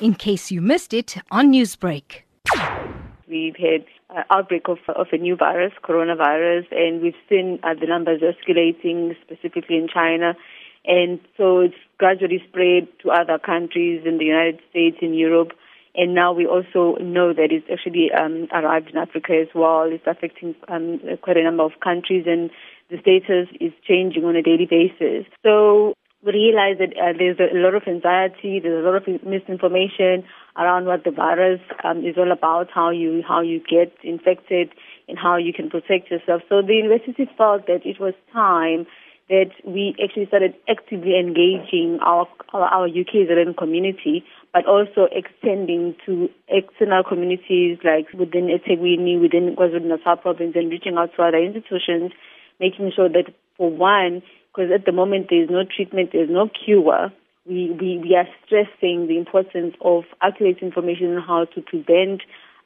in case you missed it on Newsbreak. We've had uh, outbreak of, of a new virus, coronavirus, and we've seen uh, the numbers escalating, specifically in China. And so it's gradually spread to other countries in the United States, in Europe. And now we also know that it's actually um, arrived in Africa as well. It's affecting um, quite a number of countries, and the status is changing on a daily basis. So realize that uh, there's a lot of anxiety, there's a lot of misinformation around what the virus um, is all about, how you how you get infected, and how you can protect yourself. So the university felt that it was time that we actually started actively engaging our our, our UKZN community, but also extending to external communities like within eThekwini, within KwaZulu-Natal province, and reaching out to other institutions, making sure that for one, because at the moment there is no treatment, there is no cure. We, we, we are stressing the importance of accurate information on how to prevent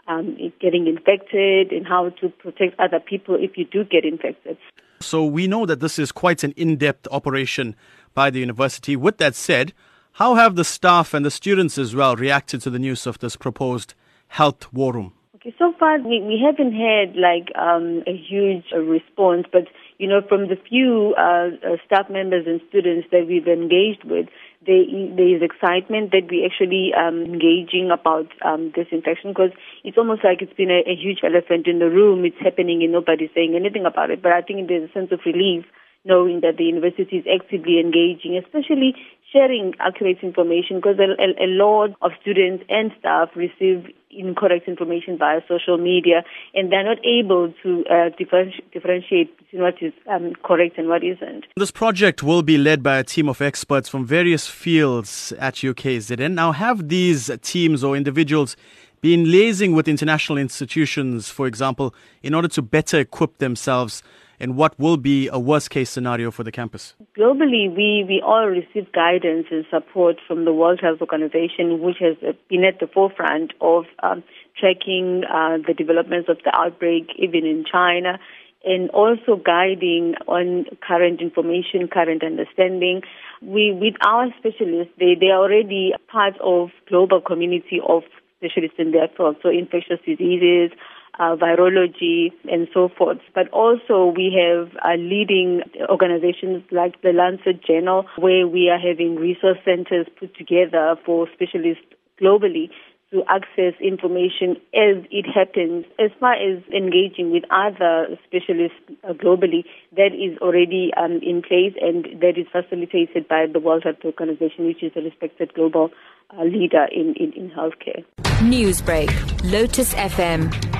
um, getting infected and how to protect other people if you do get infected. So we know that this is quite an in-depth operation by the university. With that said, how have the staff and the students as well reacted to the news of this proposed health war room? Okay, so far we, we haven't had like um, a huge response, but you know, from the few uh, uh, staff members and students that we've engaged with, there, there is excitement that we're actually um, engaging about um, this infection because it's almost like it's been a, a huge elephant in the room. It's happening and nobody's saying anything about it. But I think there's a sense of relief knowing that the university is actively engaging, especially sharing accurate information because a, a, a, lot of students and staff receive incorrect information via social media and they're not able to uh, differenti- differentiate between what is um, correct and what isn't. This project will be led by a team of experts from various fields at UKZN. Now, have these teams or individuals been liaising with international institutions, for example, in order to better equip themselves and what will be a worst case scenario for the campus? Globally, we, we all receive guidance and support from the World Health Organization, which has been at the forefront of um, tracking uh, the developments of the outbreak, even in China, and also guiding on current information, current understanding. We, with our specialists, they, they are already part of global community of specialists in their field, so infectious diseases, uh, virology, and so forth. But also we have uh, leading organizations like the Lancet Journal, where we are having resource centers put together for specialists globally to access information as it happens. As far as engaging with other specialists uh, globally, that is already um, in place and that is facilitated by the World Health Organization, which is a respected global uh, leader in, in, in healthcare. Newsbreak, Lotus FM,